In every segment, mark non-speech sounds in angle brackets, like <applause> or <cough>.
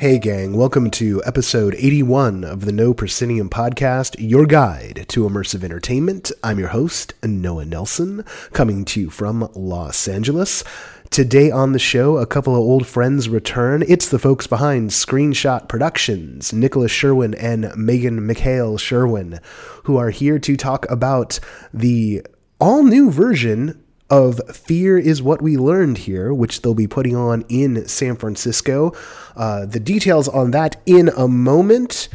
Hey, gang, welcome to episode 81 of the No Proscenium Podcast, your guide to immersive entertainment. I'm your host, Noah Nelson, coming to you from Los Angeles. Today on the show, a couple of old friends return. It's the folks behind Screenshot Productions, Nicholas Sherwin and Meghan McHale Sherwin, who are here to talk about the all new version of Fear is What We Learned Here, which they'll be putting on in San Francisco. Uh, the details on that in a moment.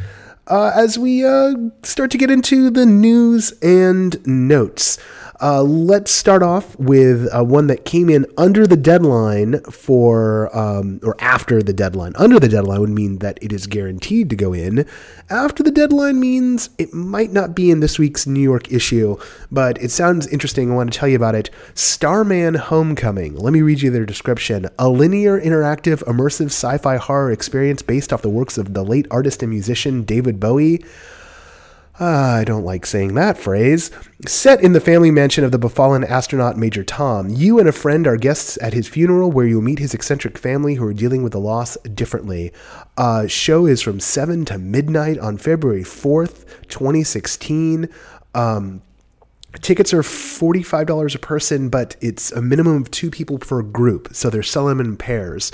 Uh, as we uh, start to get into the news and notes. Uh, let's start off with uh, one that came in under the deadline for, um, or after the deadline. Under the deadline would mean that it is guaranteed to go in. After the deadline means it might not be in this week's New York issue, but it sounds interesting. I want to tell you about it. Starman Homecoming. Let me read you their description. A linear, interactive, immersive sci fi horror experience based off the works of the late artist and musician David Bowie. Uh, I don't like saying that phrase. Set in the family mansion of the befallen astronaut Major Tom, you and a friend are guests at his funeral where you'll meet his eccentric family who are dealing with the loss differently. Uh, show is from 7 to midnight on February 4th, 2016. Um, Tickets are $45 a person, but it's a minimum of two people per group. So they're selling them in pairs.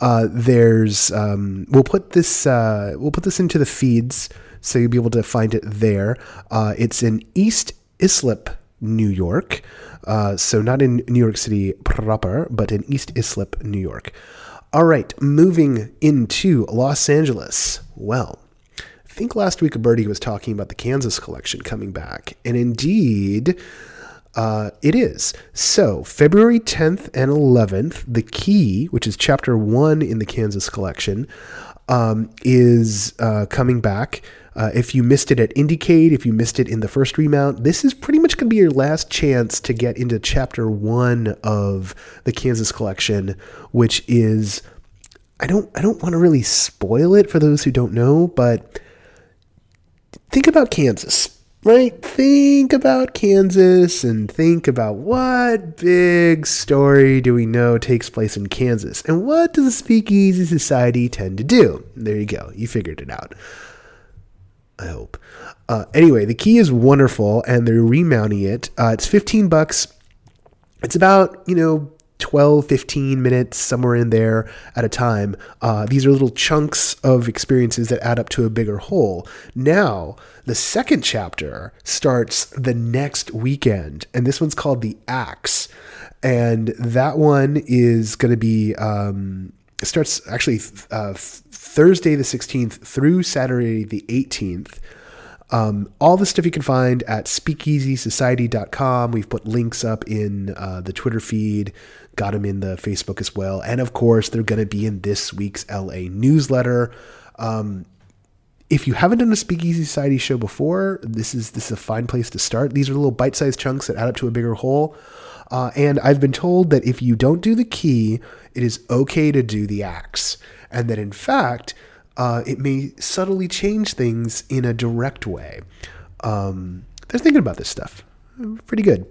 Uh, there's, um, we'll put this, uh, we'll put this into the feeds so you'll be able to find it there. Uh, it's in East Islip, New York. Uh, so not in New York City proper, but in East Islip, New York. All right, moving into Los Angeles. Well, I think last week Birdie was talking about the Kansas collection coming back, and indeed. Uh, it is. So, February 10th and 11th, The Key, which is chapter one in the Kansas collection, um, is uh, coming back. Uh, if you missed it at Indiecade, if you missed it in the first remount, this is pretty much going to be your last chance to get into chapter one of the Kansas collection, which is I don't I don't want to really spoil it for those who don't know, but think about Kansas, right? Think about Kansas and think about what big story do we know takes place in Kansas, and what does the Speakeasy Society tend to do? There you go, you figured it out. I hope. Uh, anyway, the key is wonderful, and they're remounting it. Uh, it's 15 bucks. It's about, you know, 12, 15 minutes, somewhere in there at a time. Uh, these are little chunks of experiences that add up to a bigger whole. Now, the second chapter starts the next weekend, and this one's called The Axe. And that one is going to be, um, starts actually uh, Thursday the 16th through Saturday the 18th. Um, all the stuff you can find at speakeasysociety.com. We've put links up in uh, the Twitter feed, got them in the Facebook as well. And of course, they're going to be in this week's LA newsletter. Um, if you haven't done a Speakeasy Society show before, this is this is a fine place to start. These are little bite-sized chunks that add up to a bigger whole. Uh, and I've been told that if you don't do the key, it is okay to do the axe and that in fact, uh, it may subtly change things in a direct way. Um, they're thinking about this stuff. Pretty good.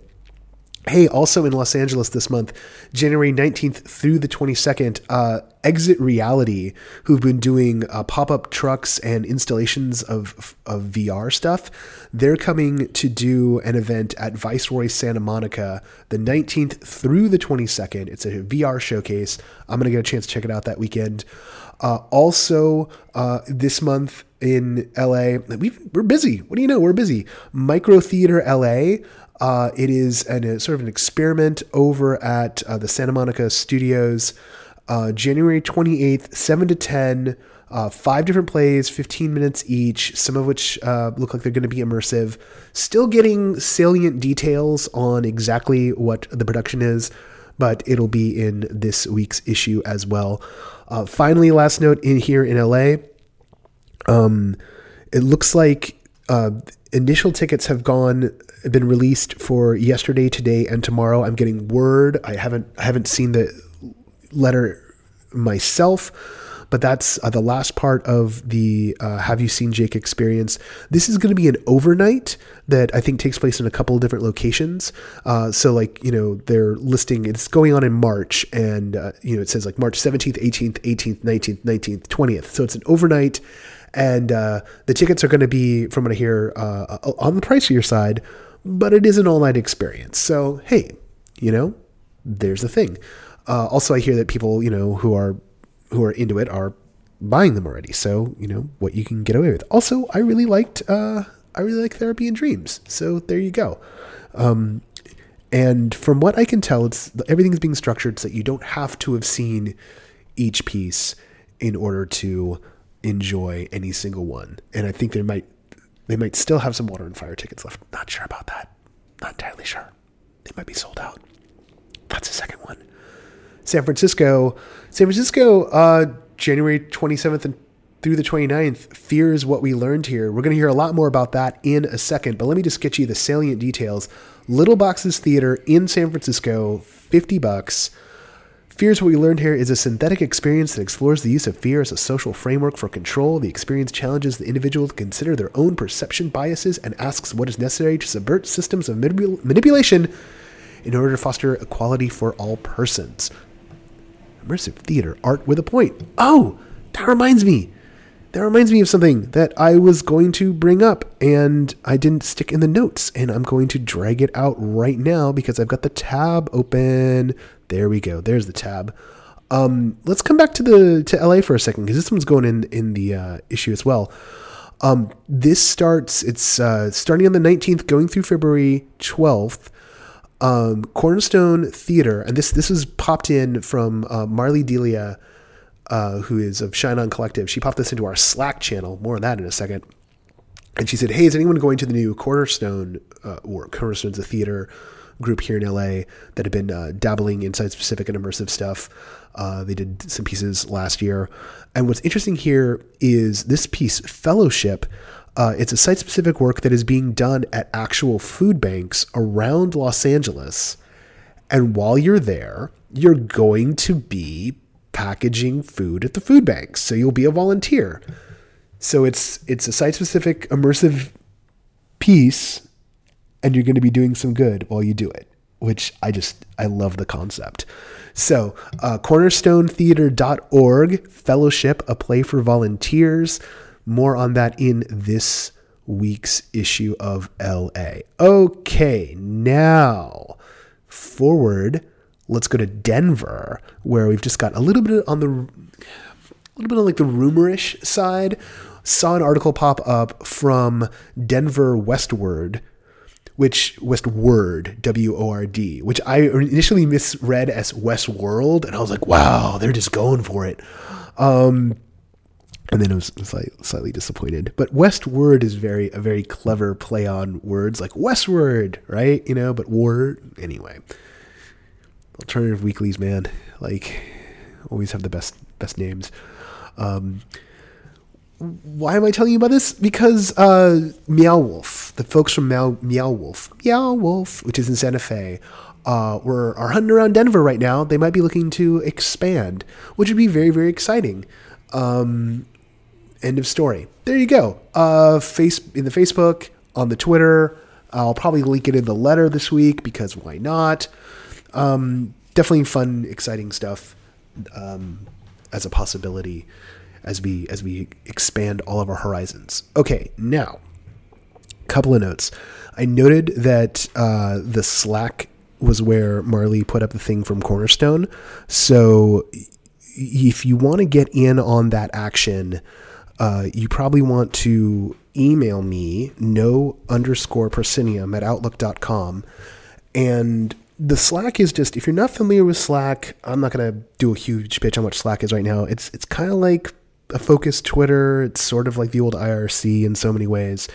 Hey, also in Los Angeles this month, January 19th through the 22nd, uh, Exit Reality, who've been doing uh, pop up trucks and installations of, of VR stuff, they're coming to do an event at Viceroy Santa Monica the 19th through the 22nd. It's a VR showcase. I'm going to get a chance to check it out that weekend. Uh, also, uh, this month in LA, we are busy. What do you know? We're busy. Micro Theater LA. Uh, it is an, a sort of an experiment over at uh, the Santa Monica Studios, uh, January 28th, 7 to 10. Uh, five different plays, 15 minutes each, some of which uh, look like they're going to be immersive. Still getting salient details on exactly what the production is, but it'll be in this week's issue as well. Uh, finally, last note in here in LA, um, it looks like uh, initial tickets have gone been released for yesterday, today, and tomorrow. I'm getting word. I haven't I haven't seen the letter myself, but that's uh, the last part of the uh, Have You Seen Jake experience. This is going to be an overnight that I think takes place in a couple of different locations. Uh, so, like, you know, they're listing, it's going on in March, and, uh, you know, it says like March 17th, 18th, 18th, 19th, 19th, 20th. So it's an overnight, and uh, the tickets are going to be, from what I hear, uh, on the pricier side, but it is an all night experience. So, hey, you know, there's the thing. Uh, also, I hear that people, you know, who are who are into it are buying them already. So, you know, what you can get away with. Also, I really liked uh, I really like Therapy and Dreams. So there you go. Um, and from what I can tell, it's everything's being structured so that you don't have to have seen each piece in order to enjoy any single one. And I think they might they might still have some water and fire tickets left. Not sure about that. Not entirely sure. They might be sold out. That's the second one. San Francisco, San Francisco, uh, January 27th and through the 29th, fears what we learned here. We're going to hear a lot more about that in a second, but let me just get you the salient details. Little Boxes Theater in San Francisco, 50 bucks. Fears What We Learned Here is a synthetic experience that explores the use of fear as a social framework for control. The experience challenges the individual to consider their own perception biases and asks what is necessary to subvert systems of manipul- manipulation in order to foster equality for all persons immersive theater, art with a point. Oh, that reminds me. That reminds me of something that I was going to bring up and I didn't stick in the notes. And I'm going to drag it out right now because I've got the tab open. There we go. There's the tab. Um, let's come back to the to LA for a second because this one's going in in the uh, issue as well. Um, this starts. It's uh, starting on the 19th, going through February 12th um, Cornerstone Theater, and this this was popped in from uh, Marley Delia, uh, who is of Shine On Collective. She popped this into our Slack channel. More on that in a second. And she said, "Hey, is anyone going to the new Cornerstone uh, or Cornerstone's a theater group here in LA that have been uh, dabbling in site specific and immersive stuff? Uh, they did some pieces last year, and what's interesting here is this piece, Fellowship." Uh, it's a site specific work that is being done at actual food banks around Los Angeles. And while you're there, you're going to be packaging food at the food banks. So you'll be a volunteer. So it's it's a site specific immersive piece and you're going to be doing some good while you do it, which I just I love the concept. So, uh, cornerstonetheater.org, fellowship, a play for volunteers. More on that in this week's issue of LA. Okay, now forward, let's go to Denver, where we've just got a little bit on the a little bit on like the rumorish side. Saw an article pop up from Denver Westword, which Westword, W O R D, which I initially misread as Westworld, and I was like, wow, they're just going for it. Um, and then I was slightly, slightly disappointed. But westword is very a very clever play on words like westward, right? You know, but word anyway. Alternative weeklies, man, like always have the best best names. Um, why am I telling you about this? Because uh, Meow Wolf, the folks from Meow, Meow Wolf, Meow Wolf, which is in Santa Fe, uh, were are hunting around Denver right now. They might be looking to expand, which would be very very exciting. Um, End of story. There you go. Uh, face in the Facebook, on the Twitter. I'll probably link it in the letter this week because why not? Um, definitely fun, exciting stuff um, as a possibility as we as we expand all of our horizons. Okay, now, couple of notes. I noted that uh, the Slack was where Marley put up the thing from Cornerstone. So if you want to get in on that action, uh, you probably want to email me, no underscore proscenium at outlook.com. And the Slack is just, if you're not familiar with Slack, I'm not to do a huge pitch on what Slack is right now. It's, it's kind of like a focused Twitter. It's sort of like the old IRC in so many ways.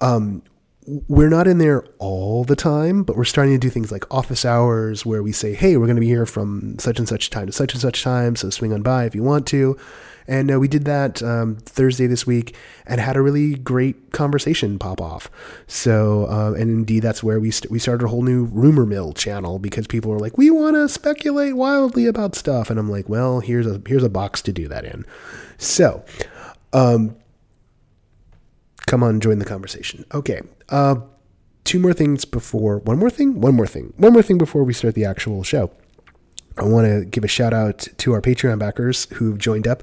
Um, we're not in there all the time, but we're starting to do things like office hours where we say, hey, we're going to be here from such and such time to such and such time, so swing on by if you want to. And uh, we did that um, Thursday this week and had a really great conversation pop off. So, uh, and indeed, that's where we, st- we started a whole new rumor mill channel because people were like, we want to speculate wildly about stuff. And I'm like, well, here's a, here's a box to do that in. So, um, come on, join the conversation. Okay. Uh, two more things before, one more thing, one more thing, one more thing before we start the actual show. I want to give a shout out to our Patreon backers who've joined up.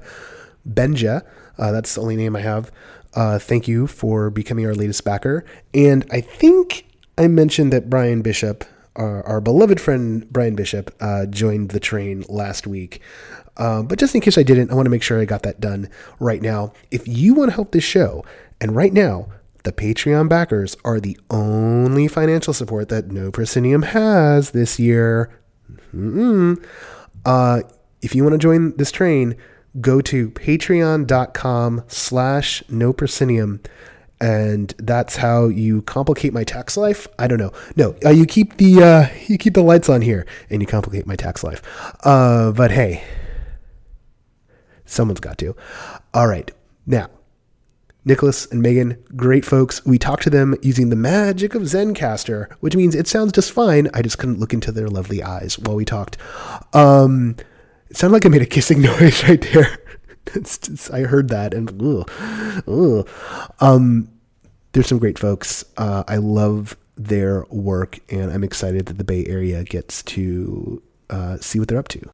Benja, uh, that's the only name I have. Uh, thank you for becoming our latest backer. And I think I mentioned that Brian Bishop, our, our beloved friend Brian Bishop, uh, joined the train last week. Uh, but just in case I didn't, I want to make sure I got that done right now. If you want to help this show, and right now, the Patreon backers are the only financial support that No Proscenium has this year. Uh, if you want to join this train, go to patreon.com slash no proscenium and that's how you complicate my tax life. I don't know. No, uh, you keep the uh, you keep the lights on here, and you complicate my tax life. Uh, but hey, someone's got to. All right, now Nicholas and Meghan, great folks. We talked to them using the magic of Zencastr, which means it sounds just fine. I just couldn't look into their lovely eyes while we talked. Um, it sounded like I made a kissing <laughs> noise right there. Just, I heard that and ugh, ugh. Um, there's some great folks. Uh, I love their work, and I'm excited that the Bay Area gets to uh, see what they're up to.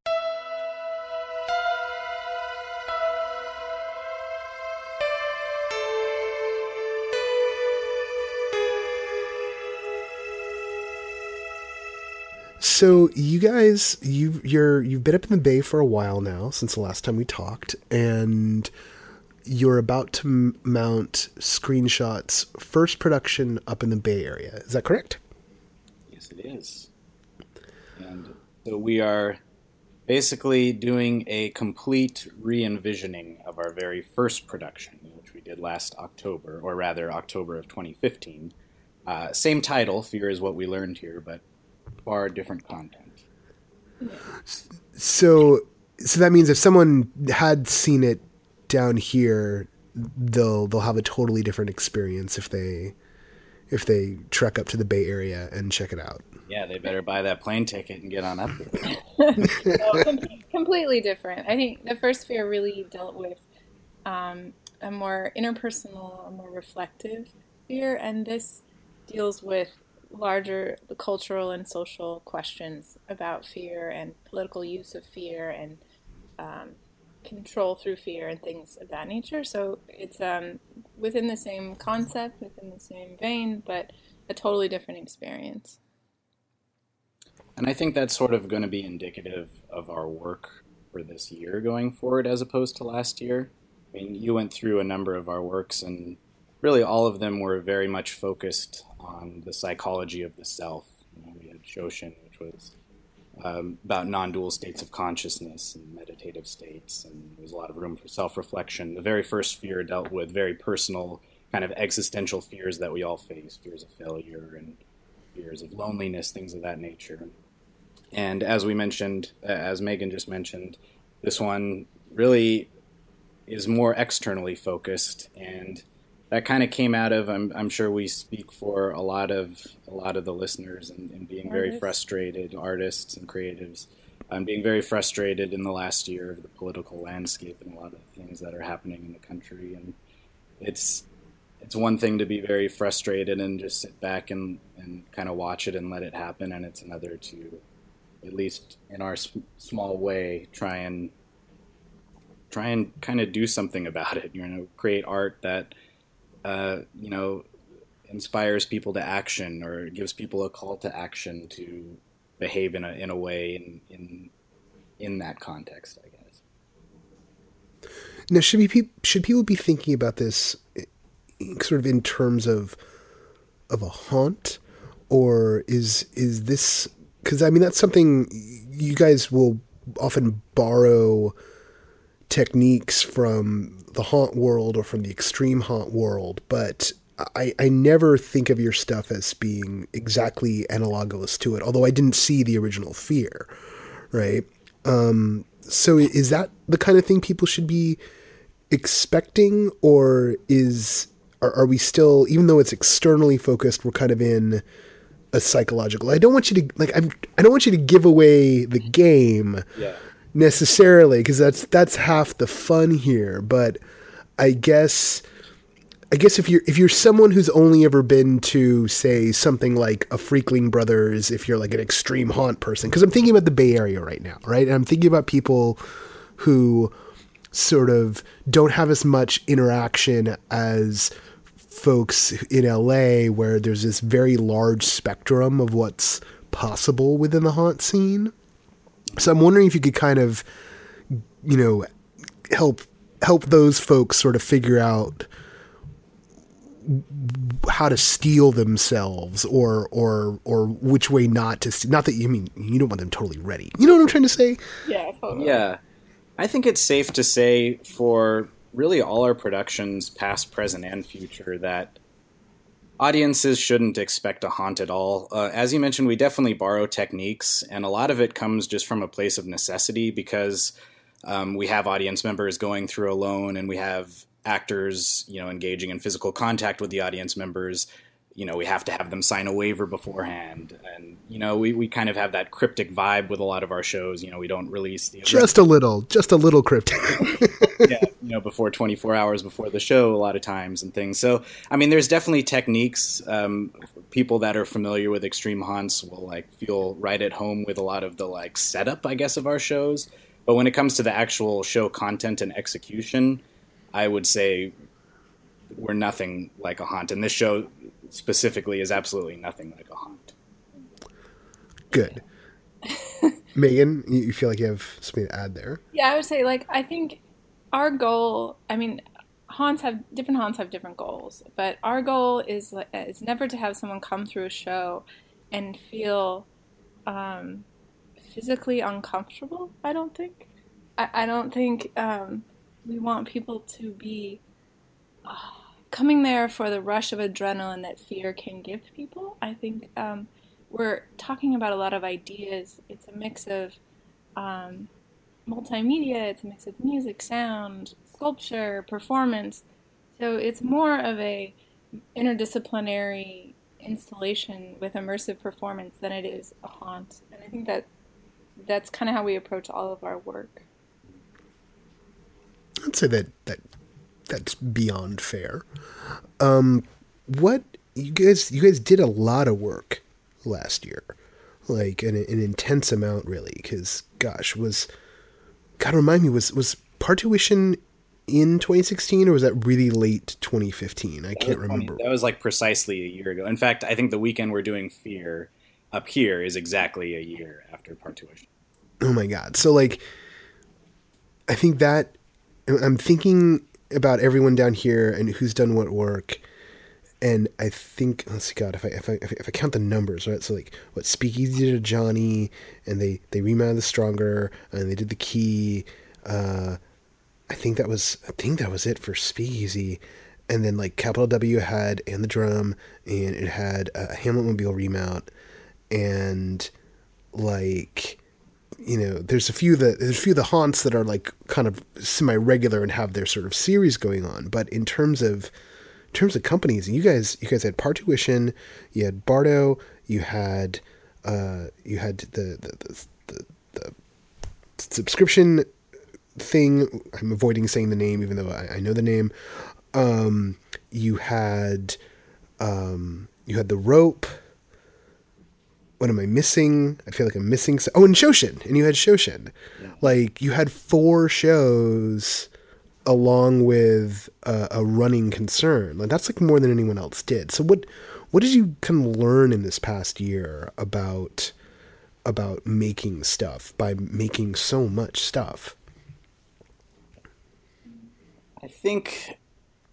So you guys, you you're you've been up in the Bay for a while now since the last time we talked, and you're about to m- mount screenshots first production up in the Bay Area. Is that correct? Yes, it is. And so we are basically doing a complete re envisioning of our very first production, which we did last October, or rather October of 2015. Uh, same title, Fear is What We Learned Here, but far different content. So, so that means if someone had seen it down here, they'll they'll have a totally different experience if they if they trek up to the Bay Area and check it out. Yeah, they better buy that plane ticket and get on up there. <laughs> <laughs> no, com- completely different. I think the first fear really dealt with um, a more interpersonal, a more reflective fear, and this deals with larger cultural and social questions about fear and political use of fear and um, control through fear and things of that nature. So it's um, within the same concept, within the same vein, but a totally different experience. And I think that's sort of going to be indicative of our work for this year going forward as opposed to last year. I mean, you went through a number of our works, and really all of them were very much focused on the psychology of the self. You know, we had Shoshin, which was um, about non-dual states of consciousness and meditative states, and there was a lot of room for self-reflection. The very first fear dealt with very personal, kind of existential fears that we all face: fears of failure and fears of loneliness, things of that nature. And as we mentioned, as Meghan just mentioned, this one really is more externally focused and that kind of came out of I'm, I'm sure we speak for a lot of a lot of the listeners and, and being artists. very frustrated artists and creatives um, being very frustrated in the last year of the political landscape and a lot of things that are happening in the country and it's it's one thing to be very frustrated and just sit back and, and kind of watch it and let it happen and it's another to at least in our sm- small way try and try and kind of do something about it you know create art that uh, you know, inspires people to action or gives people a call to action to behave in a in a way in in in that context, I guess. Now, should be should people be thinking about this sort of in terms of of a haunt, or is is this because I mean that's something you guys will often borrow techniques from the haunt world or from the extreme haunt world, but I, I never think of your stuff as being exactly analogous to it, although I didn't see the original Fear, right? Um, so is that the kind of thing people should be expecting, or is are, are we still, even though it's externally focused, we're kind of in a psychological? I don't want you to like I'm I don't want you to give away the game Yeah. Necessarily because that's that's half the fun here, but I guess I guess if you're if you're someone who's only ever been to say something like a Freakling Brothers, if you're like an extreme haunt person, because I'm thinking about the Bay Area right now, right? And I'm thinking about people who sort of don't have as much interaction as folks in LA, where there's this very large spectrum of what's possible within the haunt scene. So I'm wondering if you could kind of, you know, help help those folks sort of figure out how to steel themselves or or or which way not to ste- not that you mean you don't want them totally ready you know what i'm trying to say Yeah, totally. Yeah. I think it's safe to say for really all our productions, past, present, and future, that audiences shouldn't expect a haunt at all. Uh, as you mentioned, we definitely borrow techniques, and a lot of it comes just from a place of necessity because um, we have audience members going through alone, and we have actors, you know, engaging in physical contact with the audience members. You know, we have to have them sign a waiver beforehand, and you know, we, we kind of have that cryptic vibe with a lot of our shows. You know, we don't release the just a little just a little cryptic <laughs> yeah, you know, before 24 hours before the show, a lot of times and things. So, I mean, there's definitely techniques. Um, people that are familiar with extreme haunts will like feel right at home with a lot of the like setup, I guess, of our shows. But when it comes to the actual show content and execution, I would say we're nothing like a haunt, and this show specifically is absolutely nothing like a haunt. good <laughs> meghan you you feel like you have something to add there Yeah, I would say like I think our goal. I mean, haunts have different haunts have different goals, but our goal is is never to have someone come through a show and feel um, physically uncomfortable. I don't think. I, I don't think um, we want people to be uh, coming there for the rush of adrenaline that fear can give people. I think um, we're talking about a lot of ideas. It's a mix of um, multimedia, it's a mix of music, sound, sculpture, performance. So it's more of a interdisciplinary installation with immersive performance than it is a haunt. And I think that that's kind of how we approach all of our work. i'd say that that that's beyond fair um what you guys you guys did a lot of work last year like an, an intense amount really because gosh was god remind me was was partuition in 2016 or was that really late 2015 i can't remember. That was like precisely a year ago. In fact, I think the weekend we're doing Fear up here is exactly a year after Partuition. oh my god. So like i think that i'm thinking about everyone down here and who's done what work and i think let's see god if i if i if i count the numbers right? So like what speakeasy did to johnny and they they remounted the stronger and they did the key uh i think that was i think that was it for speakeasy. And then like capital w had and the drum and it had a hamlet mobile remount. And like you know, there's a few that there's a few of the haunts that are like kind of semi-regular and have their sort of series going on. But in terms of in terms of companies, you guys you guys had Partuition, you had Bardo, you had uh, you had the the, the the subscription thing. I'm avoiding saying the name, even though I, I know the name. Um, you had um, you had the rope what am I missing? I feel like I'm missing. So- oh, and Shoshin, and you had Shoshin. Like you had four shows along with a, a running concern. Like that's like more than anyone else did. So what what did you kind of learn in this past year about about making stuff by making so much stuff? I think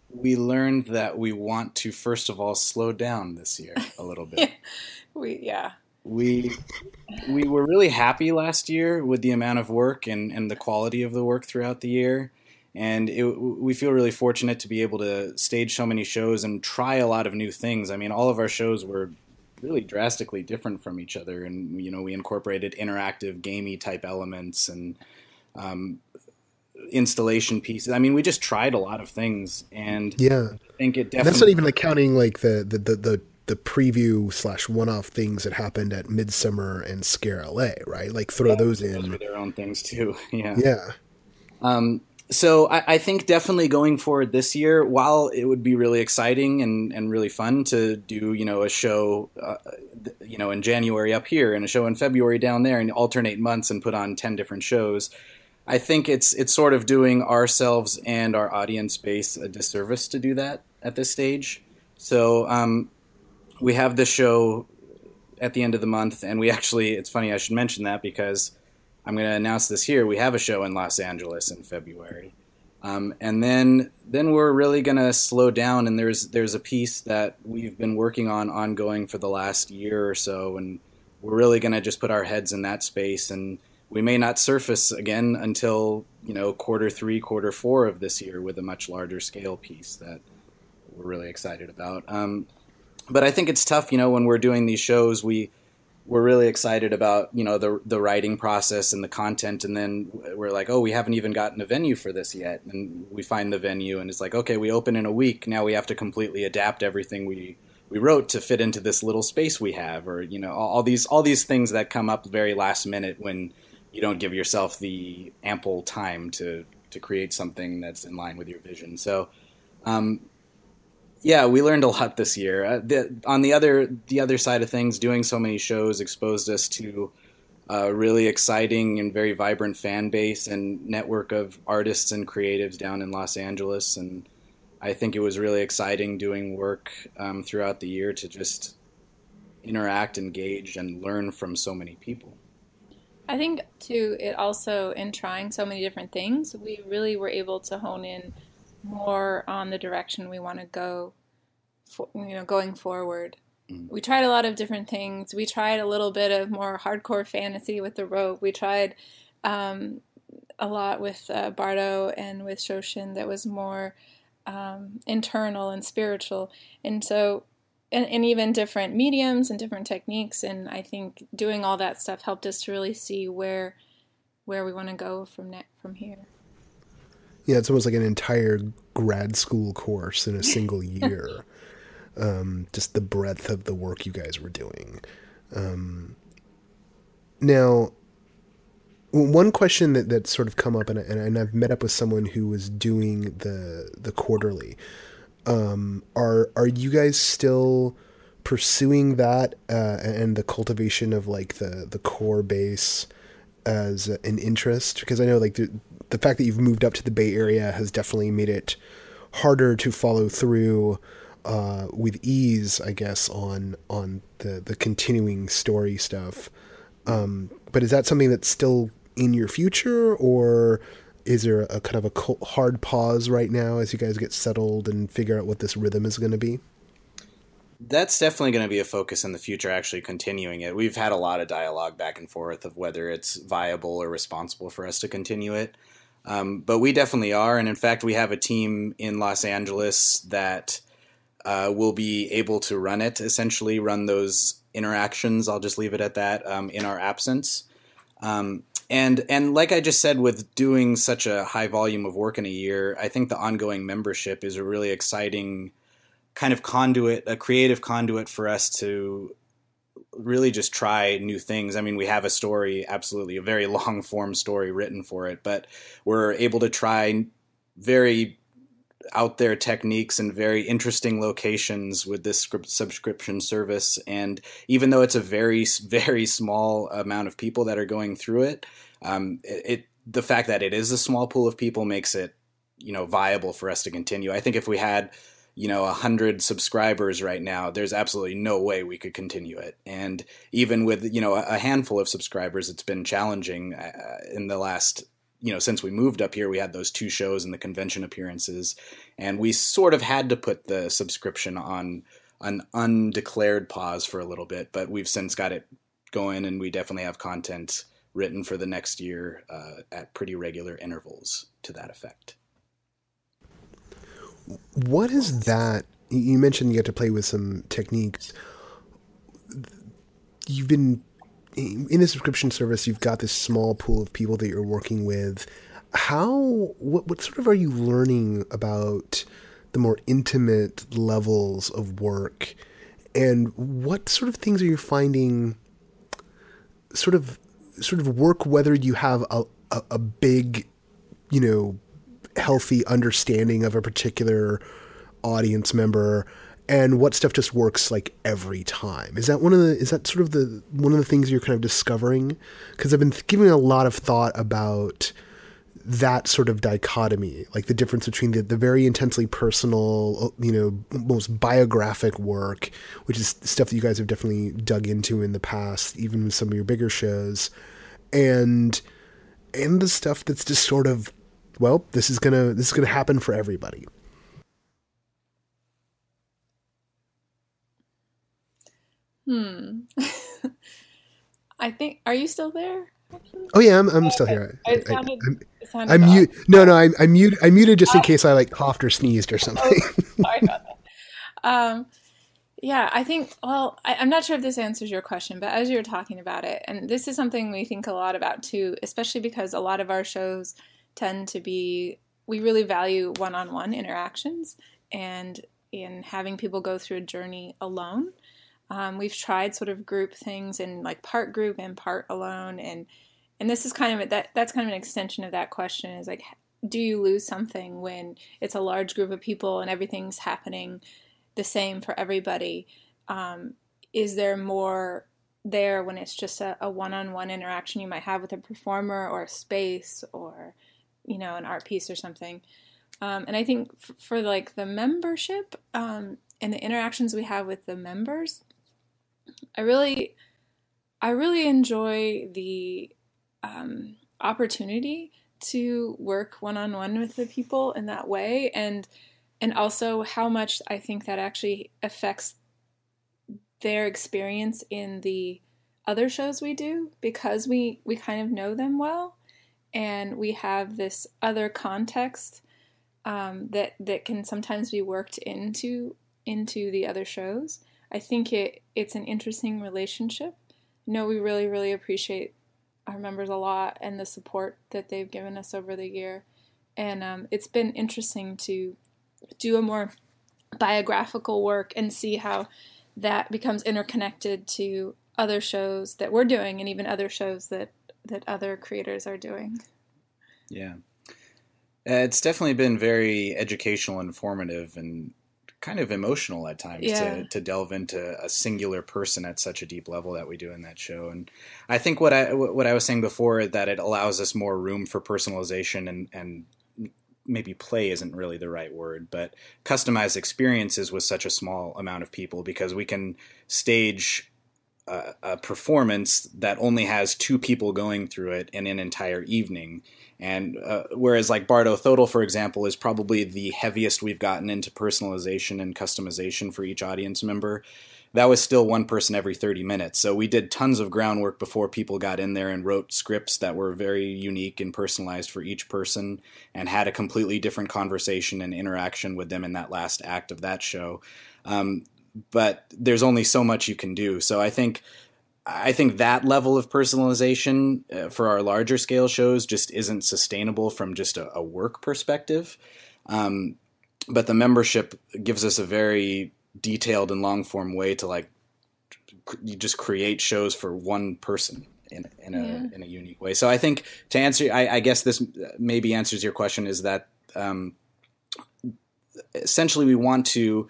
we learned that we want to first of all slow down this year a little bit. <laughs> We yeah. we we were really happy last year with the amount of work and, and the quality of the work throughout the year. And it, we feel really fortunate to be able to stage so many shows and try a lot of new things. I mean, all of our shows were really drastically different from each other, and you know, we incorporated interactive, gamey type elements and um, installation pieces. I mean, we just tried a lot of things, and yeah, I think it definitely. And that's not even accounting like the the the. the the preview slash one-off things that happened at Midsummer and Scare LA, right? Like throw yeah, those in. Those their own things too. <laughs> Yeah. Yeah. Um, so I, I, think definitely going forward this year, while it would be really exciting and, and really fun to do, you know, a show, uh, you know, in January up here and a show in February down there and alternate months and put on 10 different shows. I think it's, it's sort of doing ourselves and our audience base a disservice to do that at this stage. So, um, we have the show at the end of the month and we actually, it's funny, I should mention that because I'm going to announce this here. We have a show in Los Angeles in February, um, and then then we're really going to slow down. And there's there's a piece that we've been working on ongoing for the last year or so, and we're really going to just put our heads in that space. And we may not surface again until you know quarter three, quarter four of this year with a much larger scale piece that we're really excited about. Um, but I think it's tough, you know, when we're doing these shows, we we're really excited about you know the the writing process and the content. And then we're like oh we haven't even gotten a venue for this yet. And we find the venue and it's like okay we open in a week. Now we have to completely adapt everything we we wrote to fit into this little space we have. Or you know all, all these all these things that come up very last minute when you don't give yourself the ample time to to create something that's in line with your vision. So um, yeah, we learned a lot this year. Uh, the, on the other the other side of things, doing so many shows exposed us to a really exciting and very vibrant fan base and network of artists and creatives down in Los Angeles. And I think it was really exciting doing work um, throughout the year to just interact, engage, and learn from so many people. I think too, it also in trying so many different things, we really were able to hone in more on the direction we want to go for, you know going forward. Mm. we tried a lot of different things. We tried a little bit of more hardcore fantasy with the rope. We tried um, a lot with uh, bardo and with shoshin that was more um, internal and spiritual. And so and, and even different mediums and different techniques. And i think doing all that stuff helped us to really see where where we want to go from ne- from here yeah, it's almost like an entire grad school course in a <laughs> single year. um, just the breadth of the work you guys were doing. Um, now, one question that that's sort of come up, and, I, and I've met up with someone who was doing the the quarterly. Um, are are you guys still pursuing that uh, and the cultivation of like the the core base as an interest? Because I know like the, the fact that you've moved up to the Bay Area has definitely made it harder to follow through uh, with ease, I guess, on on the the continuing story stuff. Um, but is that something that's still in your future, or is there a kind of a hard pause right now as you guys get settled and figure out what this rhythm is going to be? That's definitely going to be a focus in the future, actually continuing it. We've had a lot of dialogue back and forth of whether it's viable or responsible for us to continue it. Um, but we definitely are. And in fact, we have a team in Los Angeles that uh, will be able to run it, essentially, run those interactions. I'll just leave it at that um, in our absence. Um, and and like I just said, with doing such a high volume of work in a year, I think the ongoing membership is a really exciting kind of conduit, a creative conduit for us to really just try new things. I mean, we have a story, absolutely a very <laughs> long form story written for it, but we're able to try very out there techniques and very interesting locations with this subscription service. And even though it's a very, very small amount of people that are going through it, um, it, the fact that it is a small pool of people makes it, you know, viable for us to continue. I think if we had you know a hundred subscribers right now there's absolutely no way we could continue it and even with you know a handful of subscribers it's been challenging uh, in the last you know, since we moved up here, we had those two shows and the convention appearances, and we sort of had to put the subscription on an undeclared pause for a little bit, but we've since got it going, and we definitely have content written for the next year uh, at pretty regular intervals to that effect. What is that? You mentioned you get to play with some techniques. You've been in the subscription service. You've got this small pool of people that you're working with. How? What? What sort of are you learning about the more intimate levels of work? And what sort of things are you finding? Sort of, sort of work. Whether you have a, a, a big, you know, healthy understanding of a particular audience member and what stuff just works like every time. Is that one of the is that sort of the one of the things you're kind of discovering? Because i've been giving a lot of thought about that sort of dichotomy like the difference between the, the very intensely personal uh, you know most biographic work which is stuff that you guys have definitely dug into in the past even with some of your bigger shows and and the stuff that's just sort of well, this is gonna this is gonna happen for everybody. Hmm. <laughs> I think. Are you still there? Oh yeah, I'm, I'm still here. It sounded, I, it I'm mute. No, no, I'm, I'm mute. I muted just in case I like coughed or sneezed or something. <laughs> Sorry about that. Um, yeah, I think. Well, I, I'm not sure if this answers your question, but as you were talking about it, and this is something we think a lot about too, especially because a lot of our shows tend to be we really value one-on-one interactions and in having people go through a journey alone. Um, we've tried sort of group things in like part group and part alone, and and this is kind of a, that that's kind of an extension of that question is like, do you lose something when it's a large group of people and everything's happening the same for everybody? Um, is there more there when it's just a, a one-on-one interaction you might have with a performer or a space or you know an art piece or something. Um, and i think f- for like the membership um, and the interactions we have with the members i really i really enjoy the um, opportunity to work one-on-one with the people in that way. And and also how much i think that actually affects their experience in the other shows we do because we we kind of know them well and we have this other context um, that that can sometimes be worked into into the other shows. I think it it's an interesting relationship. No, we really really appreciate our members a lot and the support that they've given us over the year, and um, it's been interesting to do a more biographical work and see how that becomes interconnected to other shows that we're doing and even other shows that that other creators are doing. Yeah. Uh, it's definitely been very educational, informative, and kind of emotional at times Yeah. to, to delve into a singular person at such a deep level that we do in that show. And I think what I what I was saying before that it allows us more room for personalization and and maybe play isn't really the right word, but customized experiences with such a small amount of people because we can stage a, performance that only has two people going through it in an entire evening. And uh, whereas, like Bardo Thodol, for example, is probably the heaviest we've gotten into personalization and customization for each audience member, that was still one person every 30 minutes. So we did tons of groundwork before people got in there and wrote scripts that were very unique and personalized for each person and had a completely different conversation and interaction with them in that last act of that show. Um, but there's only so much you can do. So I think I think that level of personalization uh, for our larger scale shows just isn't sustainable from just a, a work perspective. Um, but the membership gives us a very detailed and long form way to like c- you just create shows for one person in, in a Yeah. in a unique way. So I think to answer, I, I guess this maybe answers your question is that um, essentially we want to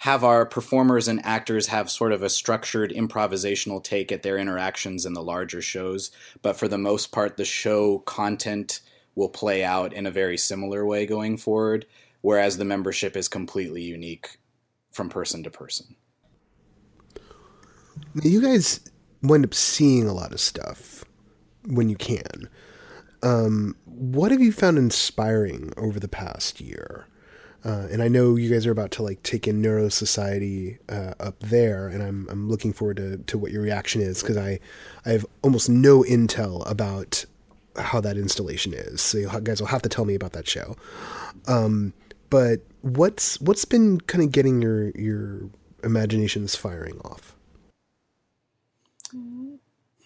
have our performers and actors have sort of a structured improvisational take at their interactions in the larger shows, but for the most part, the show content will play out in a very similar way going forward, whereas the membership is completely unique from person to person. You guys wind up seeing a lot of stuff when you can. Um, what have you found inspiring over the past year? Uh, and I know you guys are about to like take in Neuro Society uh, up there, and I'm I'm looking forward to, to what your reaction is because I I have almost no intel about how that installation is. So you guys will have to tell me about that show. Um, but what's what's been kind of getting your your imaginations firing off?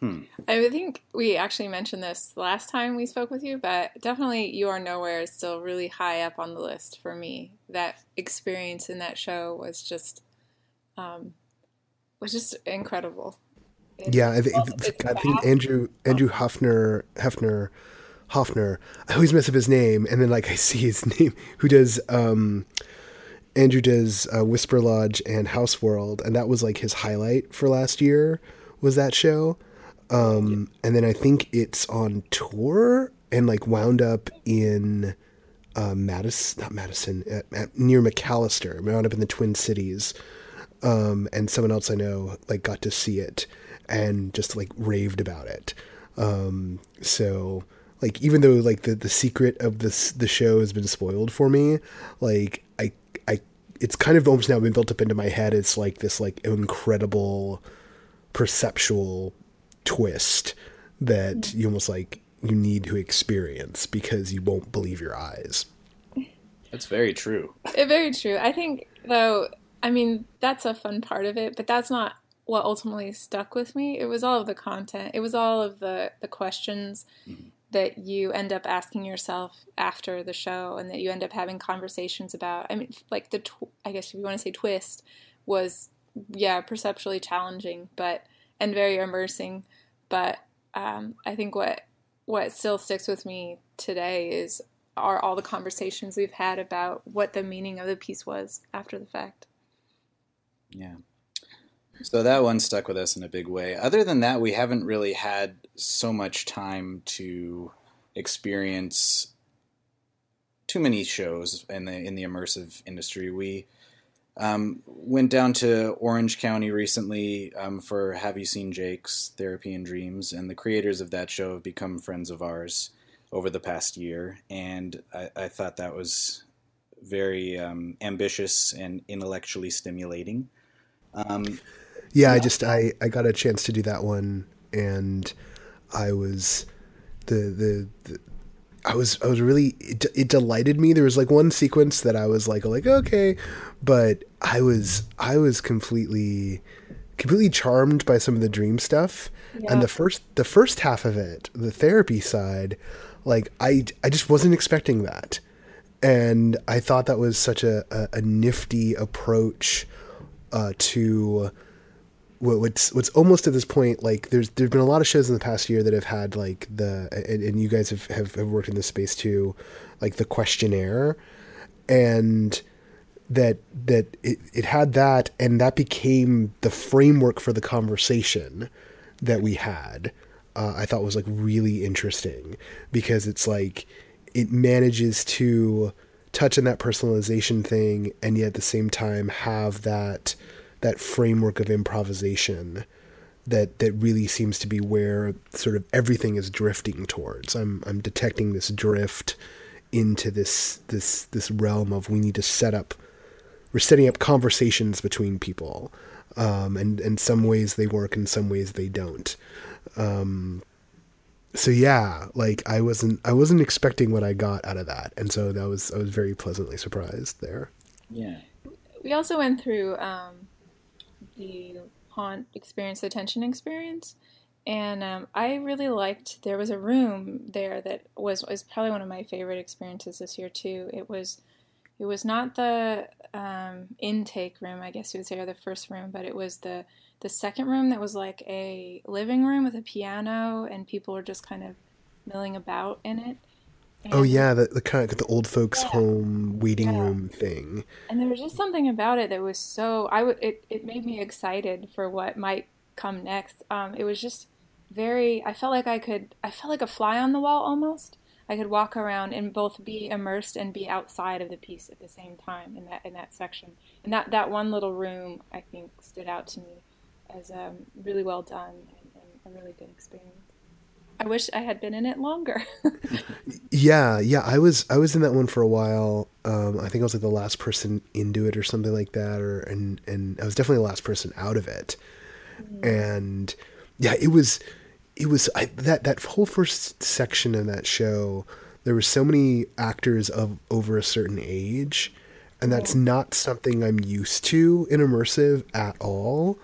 Hmm. I think we actually mentioned this last time we spoke with you, but definitely You Are Nowhere is still really high up on the list for me. That experience in that show was just um, was just incredible. It, yeah, I, th- I think Andrew Andrew Hoffner Hefner Hoffner. I always mess up his name, and then like I see his <laughs> name. Who does um, Andrew does uh, Whisper Lodge and House World, and that was like his highlight for last year. Was that show? Um, and then I think it's on tour and like wound up in uh, Madison, not Madison, at, at, near McAlester, wound up in the Twin Cities. Um, and someone else I know like got to see it and just like raved about it. Um, so like even though like the, the secret of this the show has been spoiled for me, like I I it's kind of almost now been built up into my head. It's like this like incredible perceptual twist that you almost like you need to experience because you won't believe your eyes. That's very true. <laughs> very true. I think though, I mean, that's a fun part of it, but that's not what ultimately stuck with me. It was all of the content. It was all of the the questions mm-hmm. that you end up asking yourself after the show and that you end up having conversations about. I mean, like the tw- I guess if you want to say twist was yeah, perceptually challenging, but and very immersing. But um, I think what what still sticks with me today is are all the conversations we've had about what the meaning of the piece was after the fact. Yeah. So that one stuck with us in a big way. Other than that, we haven't really had so much time to experience too many shows in the in the immersive industry. We um, went down to Orange County recently um, for Have You Seen Jake's Therapy and Dreams, and the creators of that show have become friends of ours over the past year, and I, I thought that was very um, ambitious and intellectually stimulating. Um, yeah, I just I, I got a chance to do that one, and I was the the, the I was I was really it, it, delighted me. There was like one sequence that I was like like okay, but I was I was completely completely charmed by some of the dream stuff. Yeah. And the first the first half of it, the therapy side, like I I just wasn't expecting that. And I thought that was such a, a, a nifty approach uh, to what's what's almost at this point like there's there's been a lot of shows in the past year that have had like the and, and you guys have, have, have worked in this space too like the questionnaire. And that that it, it had that and that became the framework for the conversation that we had uh, i thought was like really interesting. Because it's like it manages to touch on that personalization thing and yet at the same time have that that framework of improvisation that that really seems to be where sort of everything is drifting towards. I'm I'm detecting this drift into this this this realm of we need to set up we're setting up conversations between people. Um, and in some ways they work, in some ways they don't. Um, so yeah, like I wasn't I wasn't expecting what I got out of that, and so that was I was very pleasantly surprised there. Yeah. We also went through um, the haunt experience, the tension experience. And um, I really liked. There was a room there that was was probably one of my favorite experiences this year too. It was, it was not the um, intake room, I guess you would say, or the first room, but it was the the second room that was like a living room with a piano, and people were just kind of milling about in it. Oh, and, oh yeah, the, the kind of the old folks yeah. home waiting yeah. room thing. And there was just something about it that was so I would it, it made me excited for what might come next. Um, it was just very I felt like I could I felt like a fly on the wall almost. I could walk around and both be immersed and be outside of the piece at the same time in that in that section. And that, that one little room I think stood out to me as um, really well done and, and a really good experience. I wish I had been in it longer. <laughs> yeah, yeah, I was I was in that one for a while. Um, I think I was like the last person into it or something like that, or and and I was definitely the last person out of it. Mm-hmm. And yeah, it was it was I, that that whole first section of that show. there were so many actors of over a certain age, and that's not something I'm used to in immersive at all.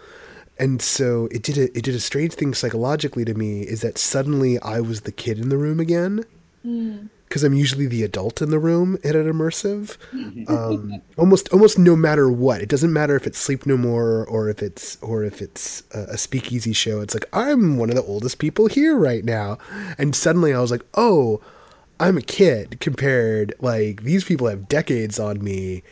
And so it did a it did a strange thing psychologically to me is that suddenly I was the kid in the room again because I'm usually the adult in the room at an immersive. <laughs> Um, almost almost no matter what. It doesn't matter if it's Sleep No More or if it's or if it's a, a speakeasy show. It's like I'm one of the oldest people here right now, and suddenly I was like, oh, I'm a kid compared. Like these people have decades on me.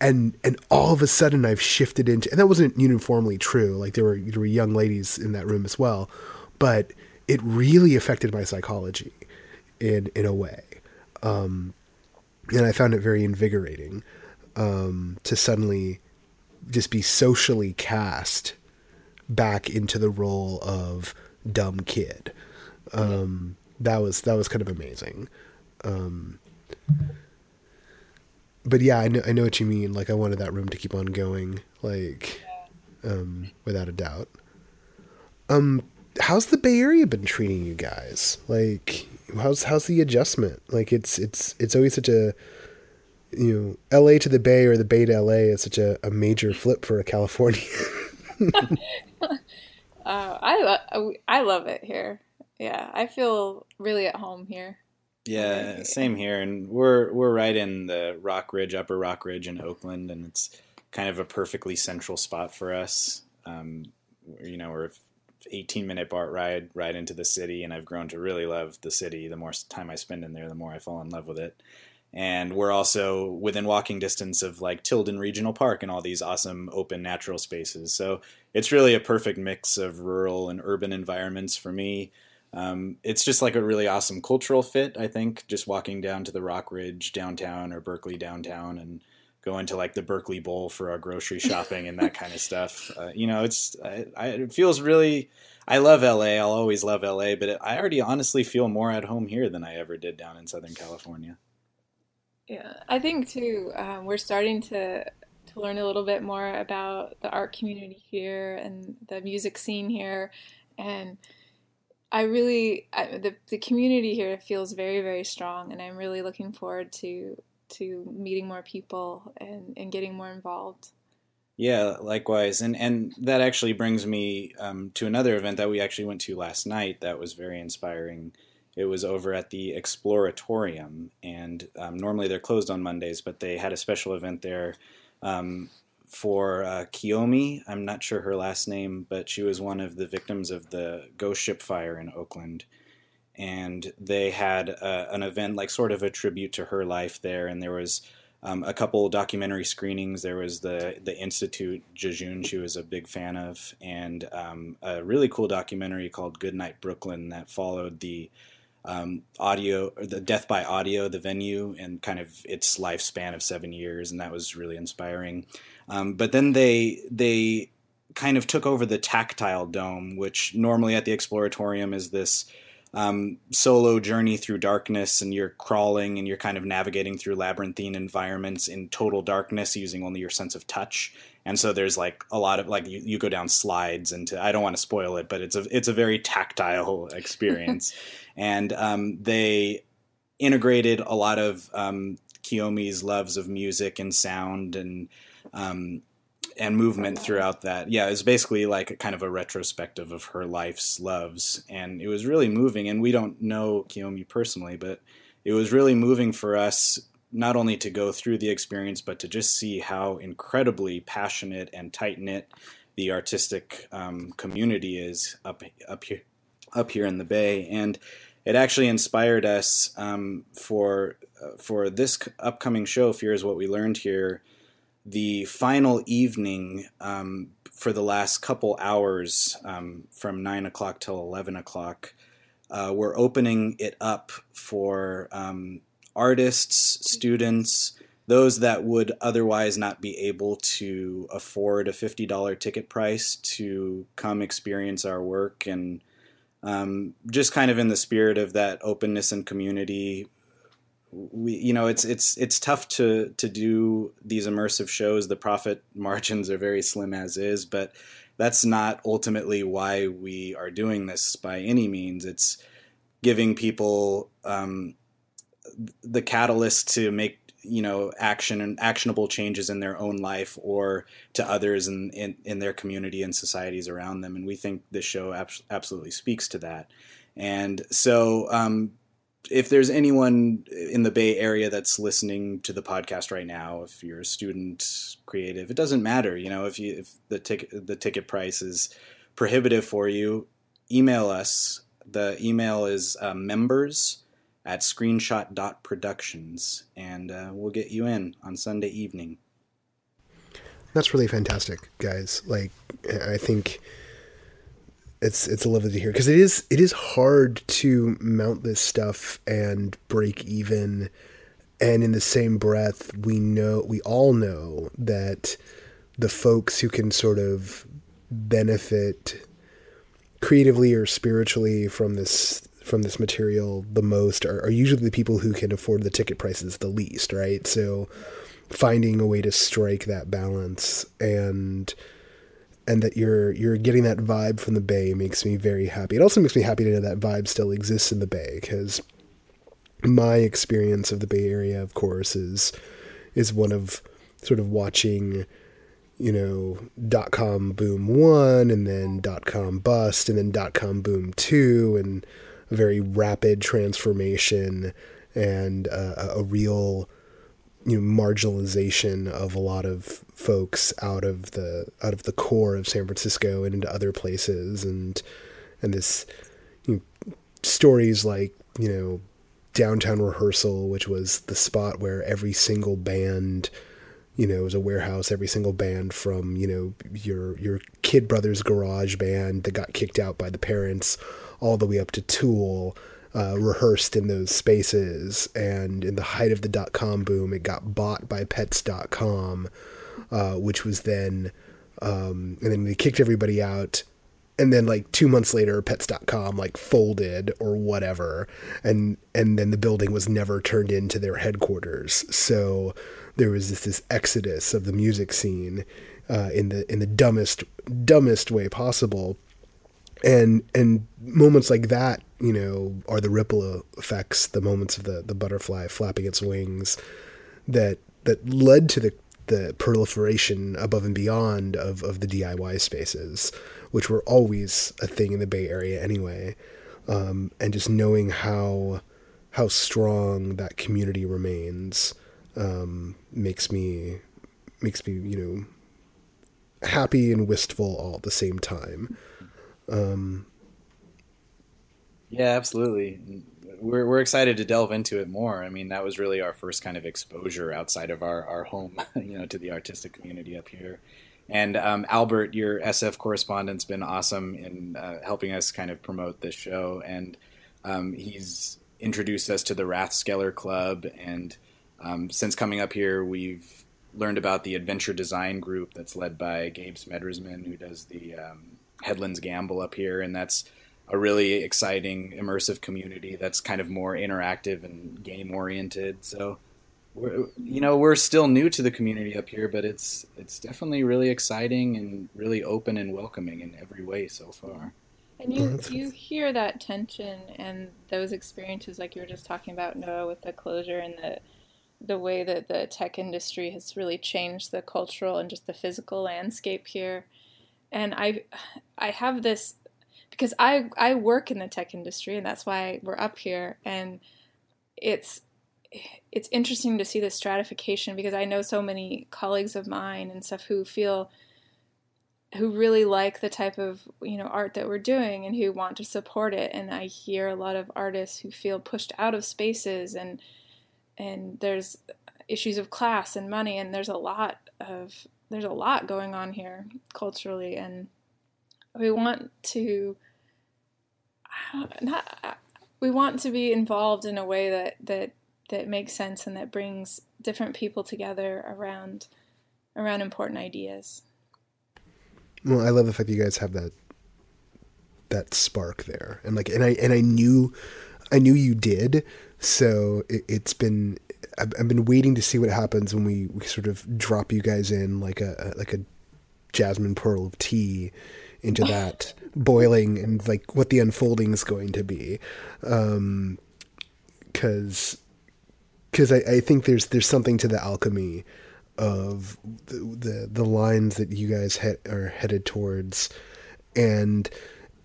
And and all of a sudden I've shifted into and that wasn't uniformly true. Like there were there were young ladies in that room as well, but it really affected my psychology in in a way, um, and I found it very invigorating um, to suddenly just be socially cast back into the role of dumb kid. Um, that was that was kind of amazing. Um, but yeah, I know I know what you mean. Like I wanted that room to keep on going, like um, without a doubt. Um, how's the Bay Area been treating you guys? Like, how's how's the adjustment? Like, it's it's it's always such a you know, L.A. to the Bay or the Bay to L.A. is such a, a major flip for a Californian. <laughs> Uh, I lo- I love it here. Yeah, I feel really at home here. Yeah, same here, and we're we're right in the Rockridge, Upper Rockridge in Oakland, and it's kind of a perfectly central spot for us. Um, you know, we're 18 minute BART ride right into the city, and I've grown to really love the city. The more time I spend in there, the more I fall in love with it. And we're also within walking distance of like Tilden Regional Park and all these awesome open natural spaces. So it's really a perfect mix of rural and urban environments for me. Um, it's just like a really awesome cultural fit, I think, just walking down to the Rockridge downtown or Berkeley downtown and going to like the Berkeley Bowl for our grocery shopping and that kind of stuff. <laughs> Uh, you know, it's I, I, it feels really. I love LA. I'll always love LA, but it, I already honestly feel more at home here than I ever did down in Southern California. Yeah, I think too. Um, we're starting to to learn a little bit more about the art community here and the music scene here, and I really I, the the community here feels very very strong, and I'm really looking forward to to meeting more people and and getting more involved. Yeah, likewise, and and that actually brings me um, to another event that we actually went to last night. That was very inspiring. It was over at the Exploratorium, and um, normally they're closed on Mondays, but they had a special event there um, for uh, Kiyomi. I'm not sure her last name, but she was one of the victims of the ghost ship fire in Oakland. And they had uh, an event, like sort of a tribute to her life there, and there was um, a couple documentary screenings. There was the the Institute Jejune she was a big fan of, and um, a really cool documentary called Goodnight Brooklyn that followed the um, audio the Death by Audio, the venue, and kind of its lifespan of seven years, and that was really inspiring. Um, but then they they kind of took over the tactile dome, which normally at the Exploratorium is this um, solo journey through darkness, and you're crawling and you're kind of navigating through labyrinthine environments in total darkness using only your sense of touch. And so there's like a lot of like you, you go down slides into I don't want to spoil it, but it's a it's a very tactile <laughs> experience, and um, they integrated a lot of um, Kiyomi's loves of music and sound and um, and movement throughout that. Yeah, it's basically like a kind of a retrospective of her life's loves, and it was really moving. And we don't know Kiyomi personally, but it was really moving for us not only to go through the experience, but to just see how incredibly passionate and tight knit the artistic um, community is up up here up here in the Bay, and it actually inspired us um, for uh, for this upcoming show. Fear is what we learned here. The final evening um, for the last couple hours, um, from nine o'clock till eleven o'clock, uh, we're opening it up for um, artists, students, those that would otherwise not be able to afford a $50 ticket price to come experience our work and um, just kind of in the spirit of that openness and community we you know it's it's it's tough to to do these immersive shows. The profit <laughs> margins are very slim as is but that's not ultimately why we are doing this by any means. It's giving people um, the catalyst to make you know action and actionable changes in their own life or to others in, in, in their community and societies around them. And we think this show ab- absolutely speaks to that. And so um, if there's anyone in the bay area that's listening to the podcast right now if you're a student creative it doesn't matter you know if you if the ticket the ticket price is prohibitive for you email us the email is uh, members at screenshot.productions, and uh, we'll get you in on Sunday evening. That's really fantastic, guys. Like, I think it's it's lovely to hear because it is it is hard to mount this stuff and break even. And in the same breath, we know we all know that the folks who can sort of benefit creatively or spiritually from this from this material the most are, are usually the people who can afford the ticket prices the least, right? So finding a way to strike that balance and and that you're you're getting that vibe from the bay makes me very happy. It also makes me happy to know that vibe still exists in the bay because my experience of the Bay Area, of course, is is one of sort of watching, you know, dot com boom one and then dot com bust and then dot com boom two and a very rapid transformation and uh, a real you know marginalization of a lot of folks out of the out of the core of San Francisco and into other places and and this you know, stories like you know downtown rehearsal which was the spot where every single band you know, was a warehouse. Every single band from you know your your kid brother's garage band that got kicked out by the parents, all the way up to Tool, uh, rehearsed in those spaces. And in the height of the dot com boom, it got bought by Pets.com, uh, which was then, um, and then they kicked everybody out. And then like two months later, Pets.com like folded or whatever, and and then the building was never turned into their headquarters. So there was this, this exodus of the music scene uh, in the in the dumbest dumbest way possible and and moments like that you know are the ripple effects the moments of the the butterfly flapping its wings that that led to the the proliferation above and beyond of, of the DIY spaces, which were always a thing in the Bay Area anyway, um, and just knowing how how strong that community remains um, makes me makes me you know happy and wistful all at the same time. Um, yeah, absolutely. We're we're excited to delve into it more. I mean, that was really our first kind of exposure outside of our our home, <laughs> you know, to the artistic community up here. And um, Albert, your SF correspondent's been awesome in uh, helping us kind of promote this show, and um, he's introduced us to the Rathskeller Club. And um, since coming up here, we've learned about the Adventure Design Group that's led by Gabe Smedresman, who does the um, Headlands Gamble up here, and that's a really exciting, immersive community that's kind of more interactive and game oriented. So, we're, you know, we're still new to the community up here, but it's it's definitely really exciting and really open and welcoming in every way so far. And you you hear that tension and those experiences, like you were just talking about Noah with the closure and the the way that the tech industry has really changed the cultural and just the physical landscape here and I I have this because I I work in the tech industry and that's why we're up here and it's it's interesting to see the stratification because I know so many colleagues of mine and stuff who feel who really like the type of you know art that we're doing and who want to support it and I hear a lot of artists who feel pushed out of spaces and and there's issues of class and money and there's a lot of there's a lot going on here culturally, and we want to <sighs> not uh, we want to be involved in a way that that that makes sense and that brings different people together around around important ideas. Well, I love the fact that you guys have that that spark there, and like, and I and I knew, I knew you did. So it, has been I've, I've been waiting to see what happens when we, we sort of drop you guys in like a, like a jasmine pearl of tea into that boiling and like what the unfolding is going to be. Um, cause, because I, I think there's there's something to the alchemy of the the, the lines that you guys he- are headed towards, and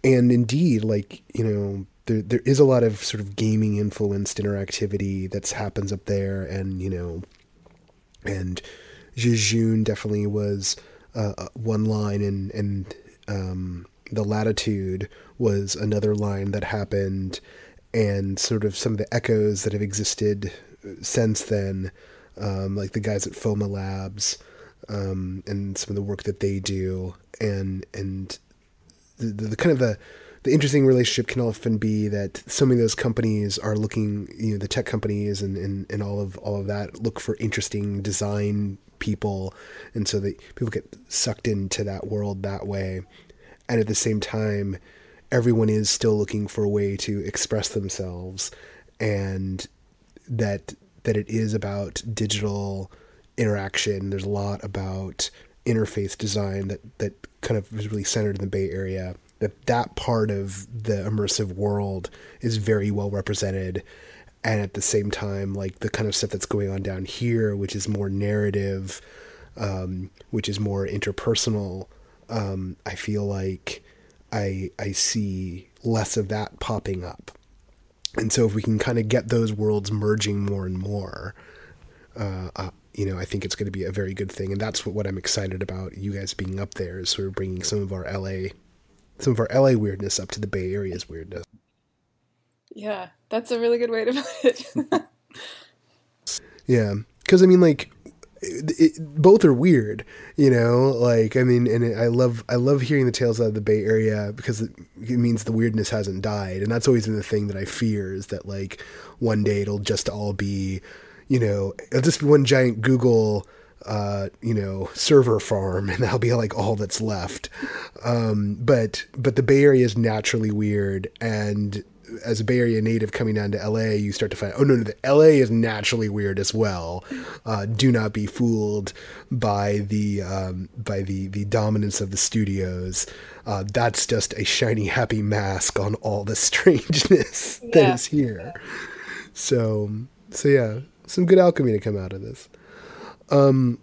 and indeed, like you know, there there is a lot of sort of gaming influenced interactivity that's happens up there, and you know, and Jejune definitely was uh, uh, one line, and and um, the latitude was another line that happened, and sort of some of the echoes that have existed since then, um, like the guys at Foma Labs, um, and some of the work that they do, and and the, the, the kind of the the interesting relationship can often be that so many of those companies are looking, you know, the tech companies and, and, and all of all of that look for interesting design people, and so that people get sucked into that world that way, and at the same time, everyone is still looking for a way to express themselves, and that that it is about digital interaction. There's a lot about interface design that that kind of is really centered in the Bay Area. That that part of the immersive world is very well represented, and at the same time, like the kind of stuff that's going on down here, which is more narrative, um, which is more interpersonal. Um, I feel like I I see less of that popping up and so if we can kind of get those worlds merging more and more uh, uh, you know i think it's going to be a very good thing and that's what, what i'm excited about you guys being up there is sort of bringing some of our la some of our la weirdness up to the bay area's weirdness Yeah, that's a really good way to <laughs> put it. yeah because i mean like it, it, both are weird, you know. Like, I mean, and I love, I love hearing the tales out of the Bay Area because it, it, means the weirdness hasn't died, and that's always been the thing that I fear is that like one day it'll just all be, you know, it'll just be one giant Google, uh, you know, server farm, and that'll be like all that's left. Um, but but the Bay Area is naturally weird, and as a Bay Area native coming down to LA, you start to find, oh no, no, the LA is naturally weird as well. Uh, do not be fooled by the um, by the the dominance of the studios. Uh, that's just a shiny, happy mask on all the <laughs> strangeness yeah. that is here. So, so yeah, some good alchemy to come out of this. Um,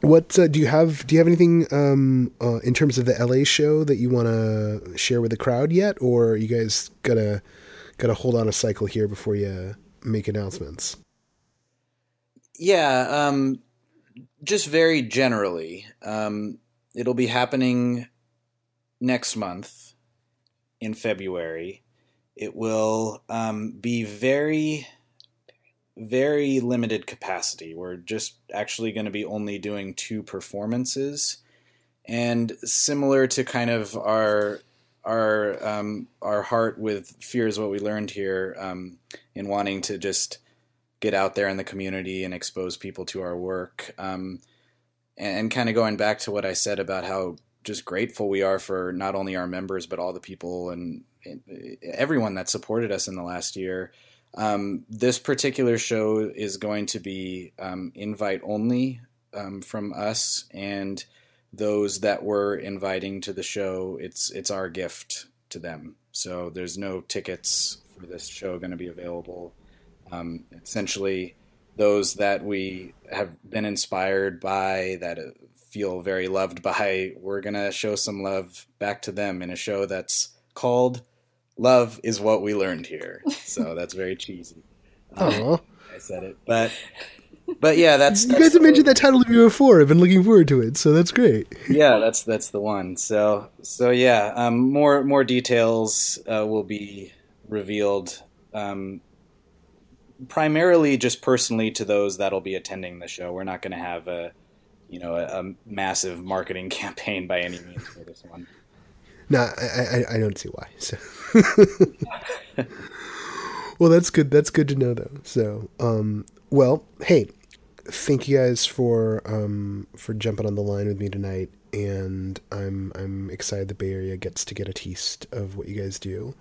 what uh, do you have? Do you have anything um, uh, in terms of the LA show that you want to share with the crowd yet, or you guys gotta gotta hold on a cycle here before you make announcements? Yeah, um, just very generally, um, it'll be happening next month in February. It will um, be very very limited capacity. We're just actually going to be only doing two performances, and similar to kind of our our um, our heart with fear is what we learned here um, in wanting to just get out there in the community and expose people to our work, um, and, and kind of going back to what I said about how just grateful we are for not only our members but all the people and, and everyone that supported us in the last year. Um, this particular show is going to be um, invite only um, from us and those that we're inviting to the show. It's it's our gift to them. So there's no tickets for this show going to be available. Um, essentially, those that we have been inspired by, that feel very loved by, we're gonna show some love back to them in a show that's called love is what we learned here. So <laughs> that's very cheesy. Oh, I said it, but but yeah, that's, that's you guys have mentioned that title to me before. I've been looking forward to it, so that's great. Yeah, that's that's the one. So so yeah, um, more more details uh, will be revealed. Um, primarily just personally to those that'll be attending the show. We're not going to have a you know a, a massive marketing <laughs> campaign by any means for this one. No, I, I, I don't see why. So. <laughs> well, that's good. That's good to know, though. So, um, well, hey, thank you guys for um, for jumping on the line with me tonight, and I'm I'm excited the Bay Area gets to get a taste of what you guys do,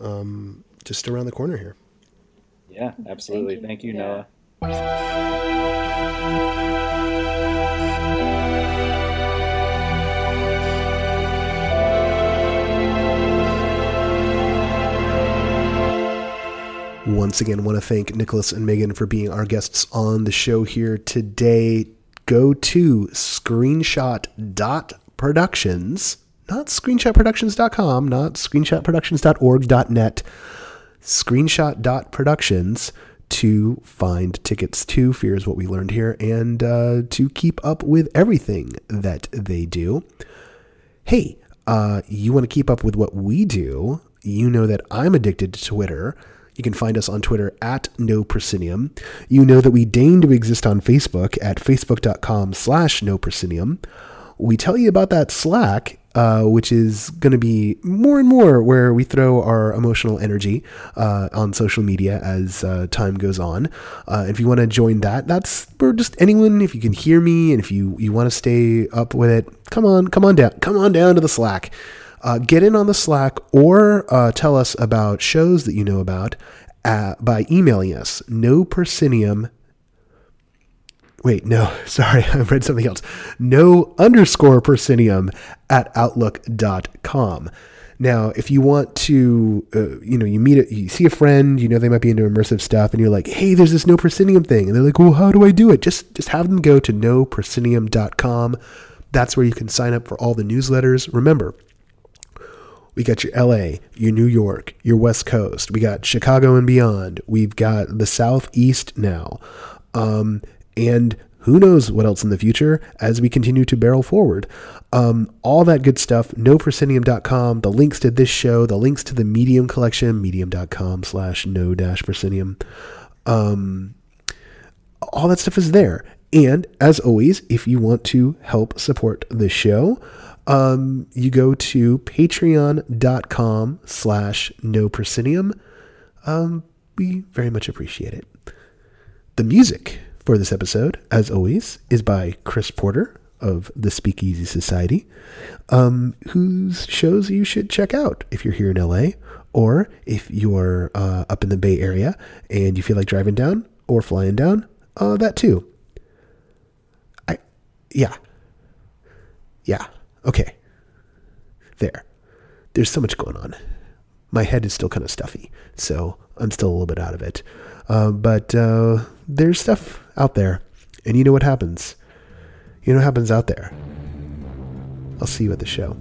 um, just around the corner here. Yeah, absolutely. Thank you, Thank you Noah. Once again, want to thank Nicholas and Meghan for being our guests on the show here today. Go to screenshot.productions, not screenshotproductions.com, not screenshotproductions.org.net, screenshot.productions to find tickets to Fear is What We Learned Here and uh, to keep up with everything that they do. Hey, uh, you want to keep up with what we do? You know that I'm addicted to Twitter. You can find us on Twitter at No Proscenium. You know that we deign to exist on Facebook at facebook.com slash No. We tell you about that Slack uh, which is going to be more and more where we throw our emotional energy uh, on social media as uh, time goes on. Uh, if you want to join that, that's for just anyone. If you can hear me and if you, you want to stay up with it, come on, come on down, come on down to the Slack. Uh, get in on the Slack or uh, tell us about shows that you know about by emailing us no persinium wait, no, <laughs> sorry, <laughs> I read something else. No underscore proscenium at outlook.com. Now, if you want to, uh, you know, you meet it, you see a friend, you know, they might be into immersive stuff, and you're like, hey, there's this no proscenium thing. And they're like, well, how do I do it? Just, just have them go to noproscenium.com. That's where you can sign up for all the newsletters. Remember, we got your LA, your New York, your West Coast. We got Chicago and beyond. We've got the Southeast now. Um, and who knows what else in the future as we continue to barrel forward. Um, all that good stuff, noproscenium.com, the links to this show, the links to the Medium collection, medium.com slash no dash proscenium. Um, all that stuff is there. And as always, if you want to help support the show, um, you go to patreon.com slash no proscenium. Um, we very much appreciate it. The music for this episode, as always, is by Chris Porter of the Speakeasy Society, um, whose shows you should check out if you're here in LA or if you're uh, up in the Bay Area and you feel like driving down or flying down, uh, that too. I, yeah. Yeah. Okay. There. There's so much going on. My head is still kind of stuffy, so I'm still a little bit out of it. Uh, but uh, there's stuff out there. And you know what happens? You know what happens out there? I'll see you at the show.